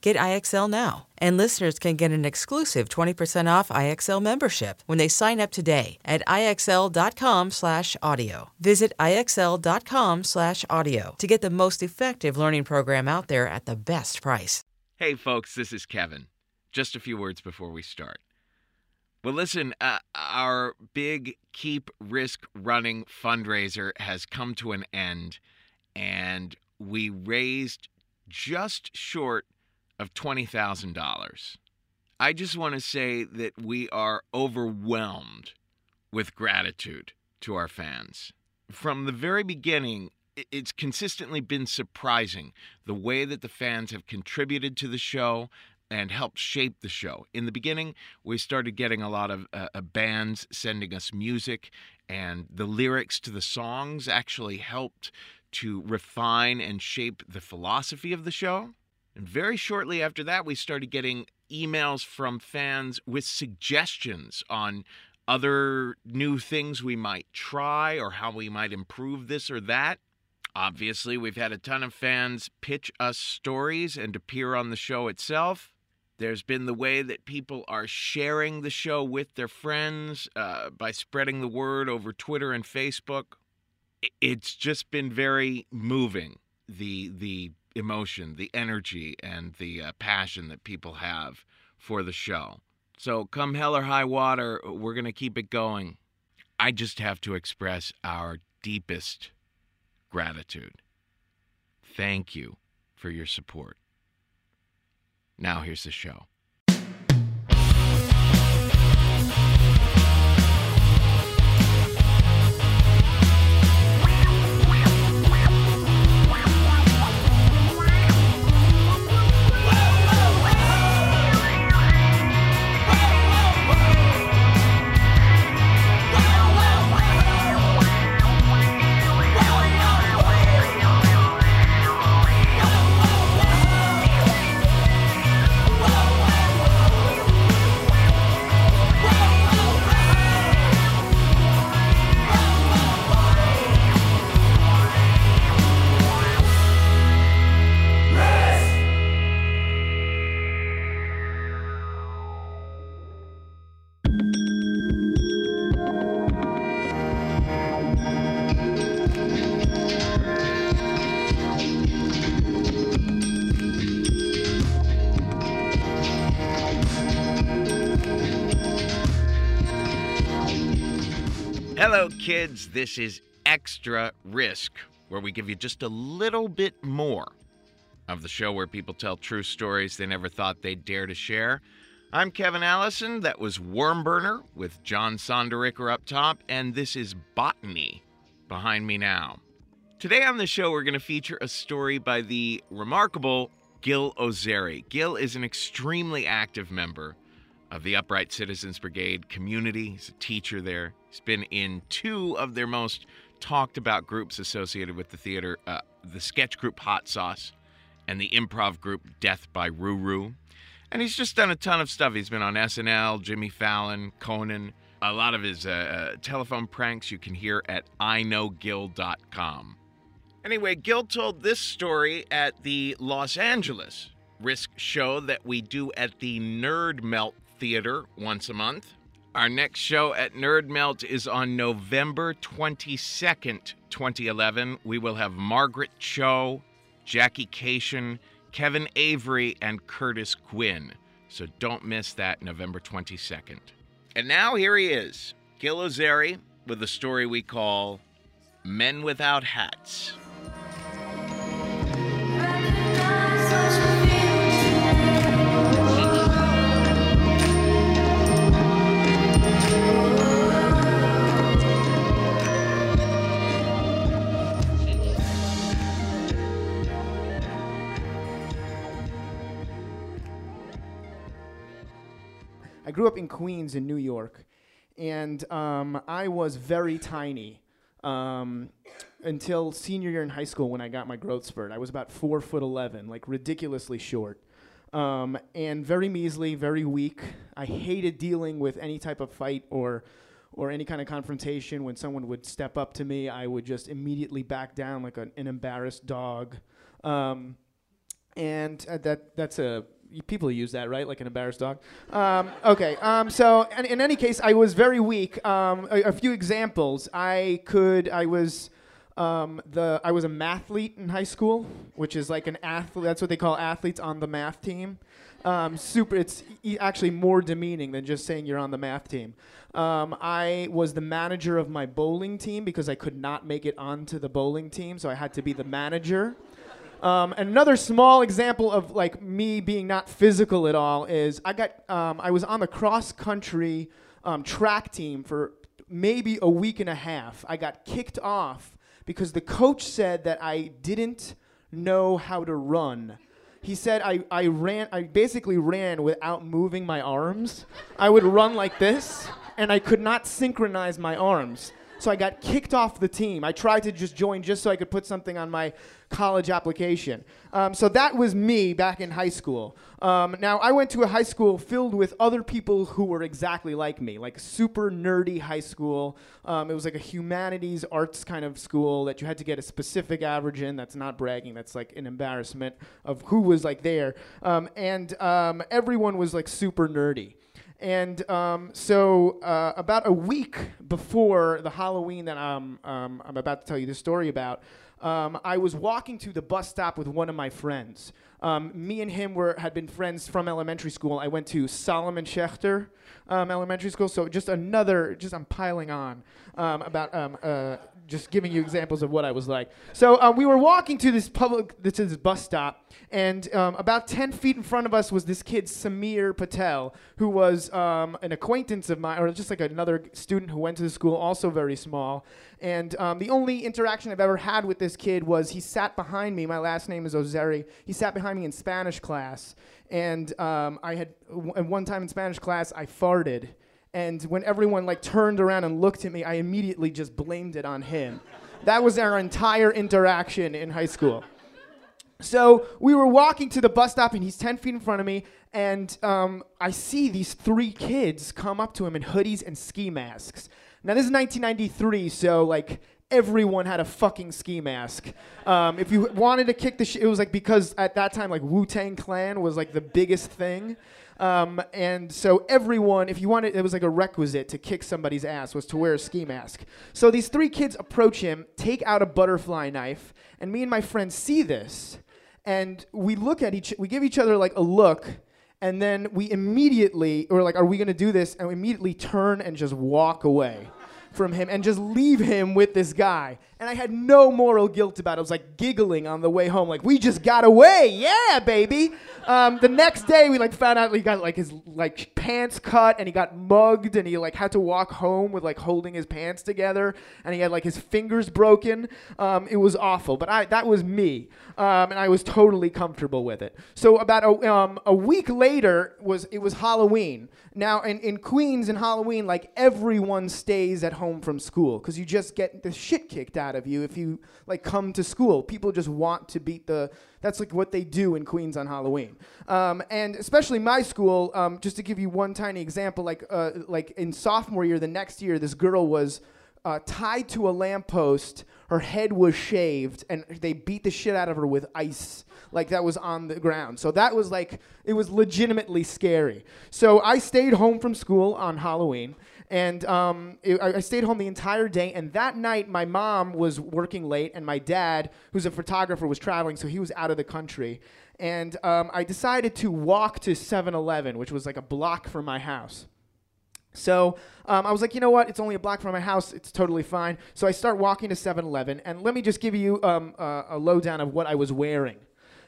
Get IXL now. And listeners can get an exclusive 20% off IXL membership when they sign up today at IXL.com slash audio. Visit IXL.com slash audio to get the most effective learning program out there at the best price. Hey, folks, this is Kevin. Just a few words before we start. Well, listen, uh, our big Keep Risk Running fundraiser has come to an end, and we raised just short of $20,000. I just want to say that we are overwhelmed with gratitude to our fans. From the very beginning, it's consistently been surprising the way that the fans have contributed to the show and helped shape the show. In the beginning, we started getting a lot of uh, uh, bands sending us music, and the lyrics to the songs actually helped to refine and shape the philosophy of the show. And very shortly after that, we started getting emails from fans with suggestions on other new things we might try or how we might improve this or that. Obviously, we've had a ton of fans pitch us stories and appear on the show itself. There's been the way that people are sharing the show with their friends uh, by spreading the word over Twitter and Facebook. It's just been very moving. The the emotion, the energy, and the uh, passion that people have for the show. So, come hell or high water, we're going to keep it going. I just have to express our deepest gratitude. Thank you for your support. Now, here's the show. Kids. This is Extra Risk, where we give you just a little bit more of the show where people tell true stories they never thought they'd dare to share. I'm Kevin Allison. That was Wormburner with John Sondericker up top, and this is Botany behind me now. Today on the show, we're going to feature a story by the remarkable Gil Ozeri. Gil is an extremely active member of the Upright Citizens Brigade community. He's a teacher there. He's been in two of their most talked about groups associated with the theater uh, the sketch group Hot Sauce and the improv group Death by Roo Roo. And he's just done a ton of stuff. He's been on SNL, Jimmy Fallon, Conan. A lot of his uh, uh, telephone pranks you can hear at iknowgil.com. Anyway, Gil told this story at the Los Angeles Risk show that we do at the Nerd Melt Theater once a month. Our next show at Nerd Melt is on November 22nd, 2011. We will have Margaret Cho, Jackie Kashian, Kevin Avery, and Curtis Quinn. So don't miss that November 22nd. And now here he is, Gil Ozeri, with a story we call Men Without Hats. I grew up in Queens in New York, and um, I was very tiny um, until senior year in high school when I got my growth spurt. I was about four foot eleven, like ridiculously short, um, and very measly, very weak. I hated dealing with any type of fight or or any kind of confrontation. When someone would step up to me, I would just immediately back down like an, an embarrassed dog. Um, and uh, that that's a people use that right? Like an embarrassed dog. Um, okay um, so in, in, any case i was very weak. Um, a, a, few examples. I could i was um, the i was a mathlete in high school which is like an athlete that's what they call athletes on the math team. Um, super it's e- actually more demeaning than just saying you're on the math team. Um, i was the manager of my bowling team because i could not make it onto the bowling team so i had to be the manager um, another small example of like me being not physical at all is I got um, I was on the cross country um, track team for maybe a week and a half. I got kicked off because the coach said that I didn't know how to run. He said I, I ran I basically ran without moving my arms. I would run like this and I could not synchronize my arms. So I got kicked off the team. I tried to just join just so I could put something on my college application. Um, so that was me back in high school. Um, now, I went to a high school filled with other people who were exactly like me, like super nerdy high school. Um, it was like a humanities arts kind of school that you had to get a specific average in. That's not bragging, that's like an embarrassment of who was like there. Um, and um, everyone was like super nerdy. And um, so, uh, about a week before the Halloween that I'm, um, I'm about to tell you the story about, um, I was walking to the bus stop with one of my friends. Um, me and him were had been friends from elementary school. I went to Solomon Schechter um, Elementary School, so just another, just I'm piling on um, about um, uh, just giving you examples of what I was like. So um, we were walking to this public, to this bus stop, and um, about 10 feet in front of us was this kid, Samir Patel, who was um, an acquaintance of mine, or just like another student who went to the school, also very small. And um, the only interaction I've ever had with this kid was he sat behind me. My last name is Ozeri. He sat behind me in Spanish class. And um, I had, w- one time in Spanish class, I farted and when everyone like turned around and looked at me, I immediately just blamed it on him. that was our entire interaction in high school. So we were walking to the bus stop, and he's 10 feet in front of me, and um, I see these three kids come up to him in hoodies and ski masks. Now, this is 1993, so like everyone had a fucking ski mask. Um, if you wanted to kick the shit, it was like because at that time, like Wu Tang Clan was like the biggest thing. Um, and so everyone, if you wanted, it was like a requisite to kick somebody's ass was to wear a ski mask. So these three kids approach him, take out a butterfly knife, and me and my friend see this, and we look at each, we give each other like a look, and then we immediately, or like, are we gonna do this? And we immediately turn and just walk away. from him and just leave him with this guy. And I had no moral guilt about it. I was like giggling on the way home, like we just got away, yeah, baby. Um, the next day, we like found out he got like his like pants cut and he got mugged and he like had to walk home with like holding his pants together and he had like his fingers broken. Um, it was awful, but I that was me, um, and I was totally comfortable with it. So about a, um, a week later was it was Halloween. Now in, in Queens in Halloween, like everyone stays at home from school because you just get the shit kicked out of you if you like come to school. People just want to beat the. That's like what they do in Queens on Halloween, um, and especially my school. Um, just to give you one tiny example, like uh, like in sophomore year, the next year, this girl was uh, tied to a lamppost. Her head was shaved, and they beat the shit out of her with ice, like that was on the ground. So that was like, it was legitimately scary. So I stayed home from school on Halloween, and um, it, I stayed home the entire day. And that night, my mom was working late, and my dad, who's a photographer, was traveling, so he was out of the country. And um, I decided to walk to 7 Eleven, which was like a block from my house. So um, I was like, you know what? It's only a block from my house. It's totally fine. So I start walking to 7 Eleven. And let me just give you um, a lowdown of what I was wearing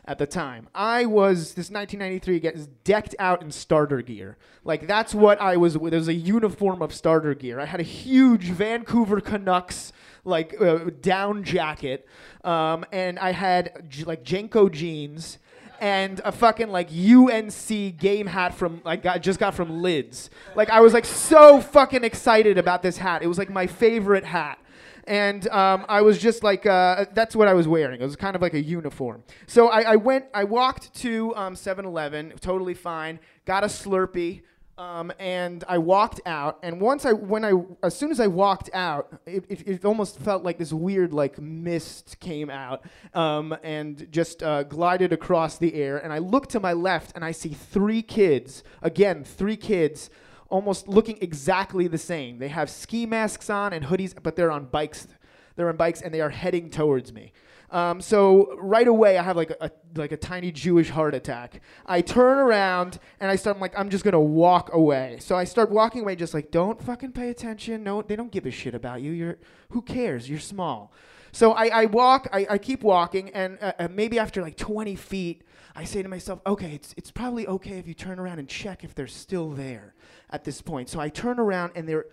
at the time. I was, this 1993, gets decked out in starter gear. Like, that's what I was, there was a uniform of starter gear. I had a huge Vancouver Canucks, like, uh, down jacket. Um, and I had, j- like, JNCO jeans and a fucking like UNC game hat from like got just got from Lids. Like I was like so fucking excited about this hat. It was like my favorite hat. And um, I was just like, uh, that's what I was wearing. It was kind of like a uniform. So I, I went, I walked to um, 7-Eleven, totally fine. Got a Slurpee, um, and I walked out. And once I, when I, as soon as I walked out, it, it, it almost felt like this weird like mist came out um, and just uh, glided across the air. And I look to my left and I see three kids. Again, three kids. Almost looking exactly the same. They have ski masks on and hoodies, but they're on bikes. They're on bikes and they are heading towards me. Um, so right away, I have like a, like a tiny Jewish heart attack. I turn around and I start I'm like I'm just gonna walk away. So I start walking away, just like don't fucking pay attention. No, they don't give a shit about you. You're who cares? You're small. So I, I walk, I, I keep walking, and uh, uh, maybe after like 20 feet, I say to myself, okay, it's, it's probably okay if you turn around and check if they're still there at this point. So I turn around and they're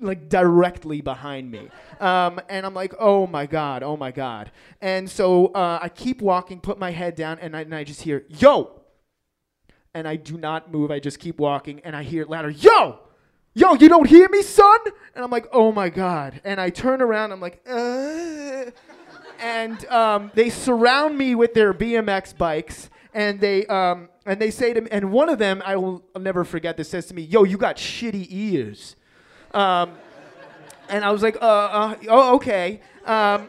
like directly behind me. Um, and I'm like, oh my God, oh my God. And so uh, I keep walking, put my head down, and I, and I just hear, yo! And I do not move. I just keep walking, and I hear louder, yo! Yo, you don't hear me, son? And I'm like, oh my God. And I turn around, I'm like, uh. And um, they surround me with their BMX bikes, and they um, and they say to me, and one of them, I will I'll never forget this, says to me, yo, you got shitty ears. Um, and I was like, uh, uh oh, okay. Um,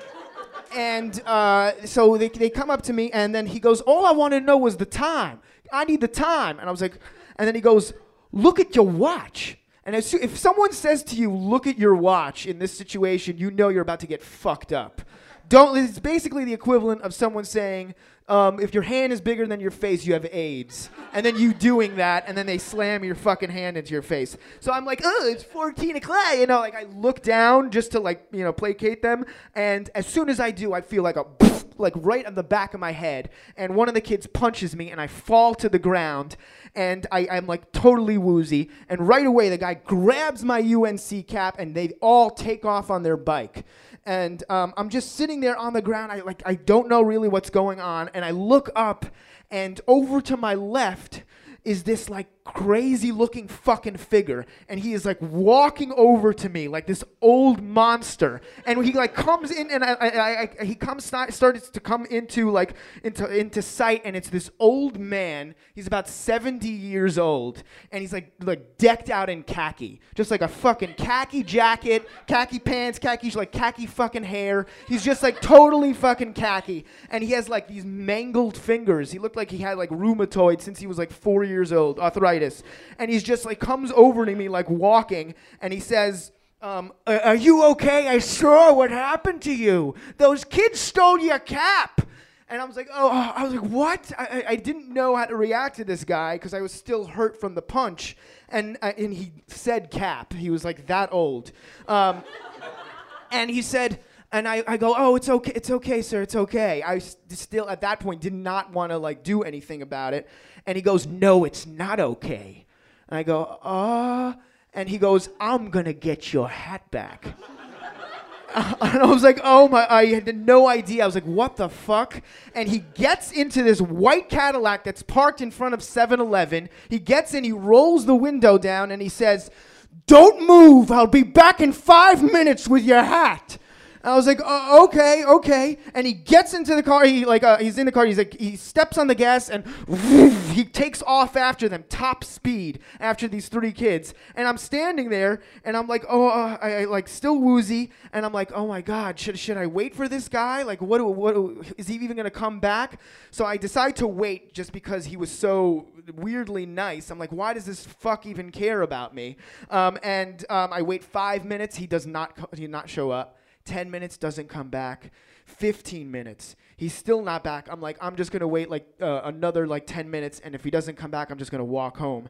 and uh, so they, they come up to me, and then he goes, All I want to know was the time. I need the time. And I was like, And then he goes, Look at your watch. And as if someone says to you, Look at your watch in this situation, you know you're about to get fucked up. Don't, it's basically the equivalent of someone saying, um, if your hand is bigger than your face, you have AIDS. And then you doing that, and then they slam your fucking hand into your face. So I'm like, oh, it's 14 o'clock. You know, like I look down just to like, you know, placate them. And as soon as I do, I feel like a, like right on the back of my head. And one of the kids punches me, and I fall to the ground. And I, I'm like totally woozy. And right away, the guy grabs my UNC cap, and they all take off on their bike and um, I'm just sitting there on the ground. I like I don't know really what's going on, and I look up, and over to my left is this like crazy looking fucking figure and he is like walking over to me like this old monster. And he like comes in and I, I, I, he comes started to come into like into into sight and it's this old man. He's about 70 years old and he's like like decked out in khaki. Just like a fucking khaki jacket khaki pants khaki like khaki fucking hair. He's just like totally fucking khaki. And he has like these mangled fingers. He looked like he had like rheumatoid since he was like four years old arthritis and he's just like comes over to me like walking and he says um, are you okay i saw what happened to you those kids stole your cap And I was like, oh, I was like, what? I, I- didn't know how to react to this guy because I was still hurt from the punch. And, uh, and he said cap. He was like that old. Um, and he said, and I, I go, oh, it's okay, it's okay, sir, it's okay. I s- still, at that point, did not want to like do anything about it. And he goes, no, it's not okay. And I go, uh, and he goes, I'm gonna get your hat back. and I was like, oh my, I had no idea. I was like, what the fuck? And he gets into this white Cadillac that's parked in front of 7 Eleven. He gets in, he rolls the window down, and he says, Don't move. I'll be back in five minutes with your hat. I was like, uh, okay, okay. And he gets into the car. He like, uh, he's in the car. He's like, he steps on the gas and he takes off after them, top speed after these three kids. And I'm standing there and I'm like, oh, uh, I, I like still woozy. And I'm like, oh my god, should should I wait for this guy? Like, what what is he even gonna come back? So I decide to wait just because he was so weirdly nice. I'm like, why does this fuck even care about me? Um, and um, I wait five minutes. He does not co- he not show up. 10 minutes doesn't come back. 15 minutes. He's still not back. I'm like i'm just gonna wait like uh, another like 10 minutes and if he doesn't come back i'm just gonna walk home.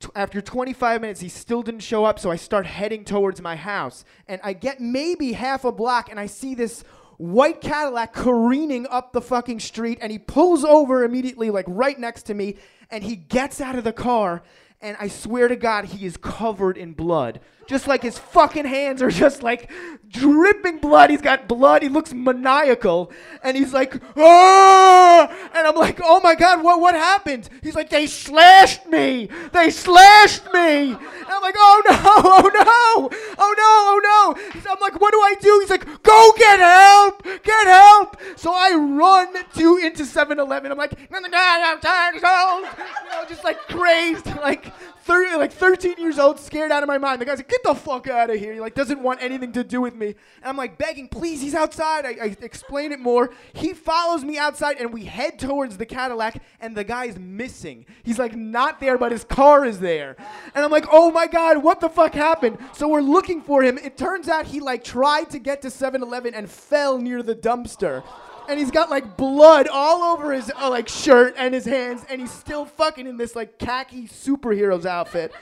T- after 25 minutes he still didn't show up so i start heading towards my house and i get maybe half a block and i see this white cadillac careening up the fucking street and he pulls over immediately like right next to me and he gets out of the car and I swear to God, he is covered in blood. Just like his fucking hands are just like dripping blood. He's got blood. He looks maniacal. And he's like, ah! And I'm like, oh my God, what, what happened? He's like, they slashed me. They slashed me. And I'm like, oh no, oh no, oh no, oh no. I'm like, what do I do? He's like, go get help, get help. So I run to into 7-Eleven. I'm like, I'm tired, old. You know, just like crazed, like 30, like 13 years old, scared out of my mind. The guy's like, get the fuck out of here. He like doesn't want anything to do with me. And I'm like begging, please, he's outside. I, I explain it more. He follows me outside and we head towards the Cadillac and the guy's missing. He's like not there, but his car is there. And I'm like, oh my God, what the fuck happened? So we're looking for him. It turns out he like tried to get to 7-Eleven and fell near the dumpster and he's got like blood all over his uh, like shirt and his hands, and he's still fucking in this like khaki superhero's outfit.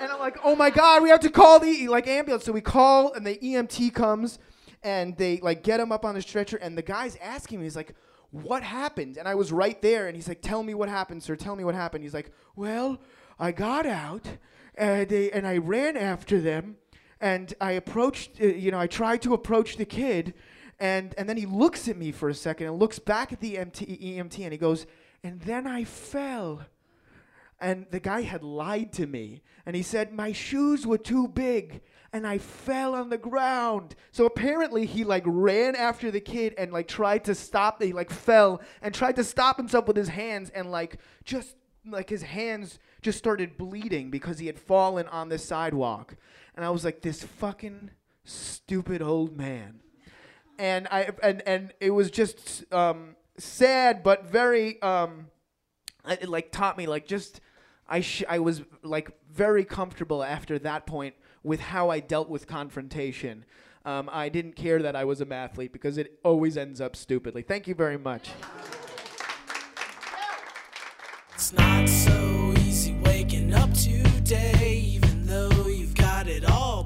And I'm like, oh my god, we have to call the like ambulance. So we call, and the EMT comes, and they like get him up on the stretcher, and the guy's asking me, he's like, what happened? And I was right there, and he's like, tell me what happened, sir. Tell me what happened. He's like, well, I got out, and they and I ran after them, and I approached, uh, you know, I tried to approach the kid, and and then he looks at me for a second and looks back at the MT, EMT, and he goes, and then I fell. And the guy had lied to me. And he said, My shoes were too big and I fell on the ground. So apparently he like ran after the kid and like tried to stop. He like fell and tried to stop himself with his hands and like just like his hands just started bleeding because he had fallen on the sidewalk. And I was like, This fucking stupid old man and I and and it was just um, sad, but very um, it like taught me like just I sh- I was like very comfortable after that point with how I dealt with confrontation. Um, I didn't care that I was a mathlete because it always ends up stupidly. Thank you very much. It's not so easy waking up today, even though you've got it all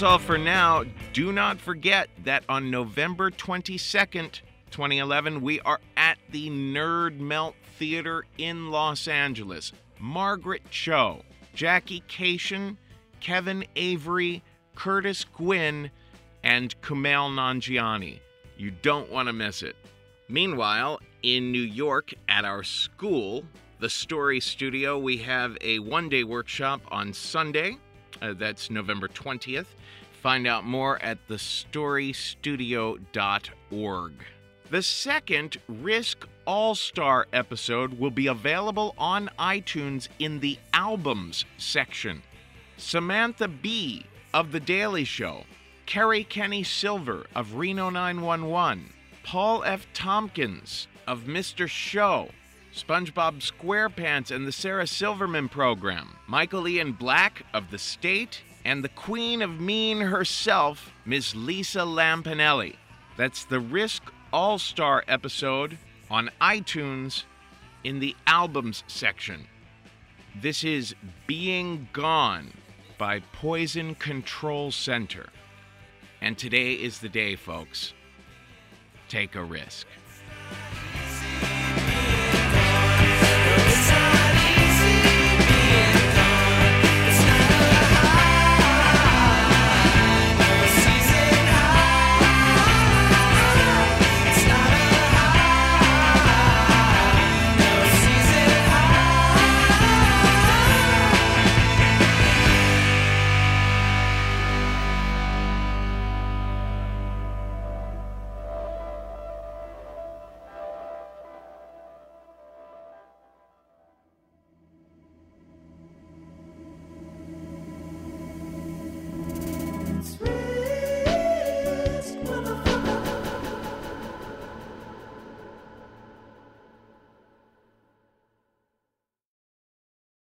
That's all for now. Do not forget that on November 22nd, 2011, we are at the Nerd Melt Theater in Los Angeles. Margaret Cho, Jackie Kashian, Kevin Avery, Curtis Gwynn, and Kumail Nanjiani. You don't want to miss it. Meanwhile, in New York at our school, the Story Studio, we have a one day workshop on Sunday. Uh, that's November 20th. Find out more at thestorystudio.org. The second Risk All Star episode will be available on iTunes in the Albums section. Samantha Bee of The Daily Show, Kerri Kenney Silver of Reno 911, Paul F. Tompkins of Mr. Show, SpongeBob SquarePants and the Sarah Silverman Program, Michael Ian Black of The State, and the Queen of Mean herself, Miss Lisa Lampanelli. That's the Risk All Star episode on iTunes in the Albums section. This is Being Gone by Poison Control Center. And today is the day, folks. Take a risk.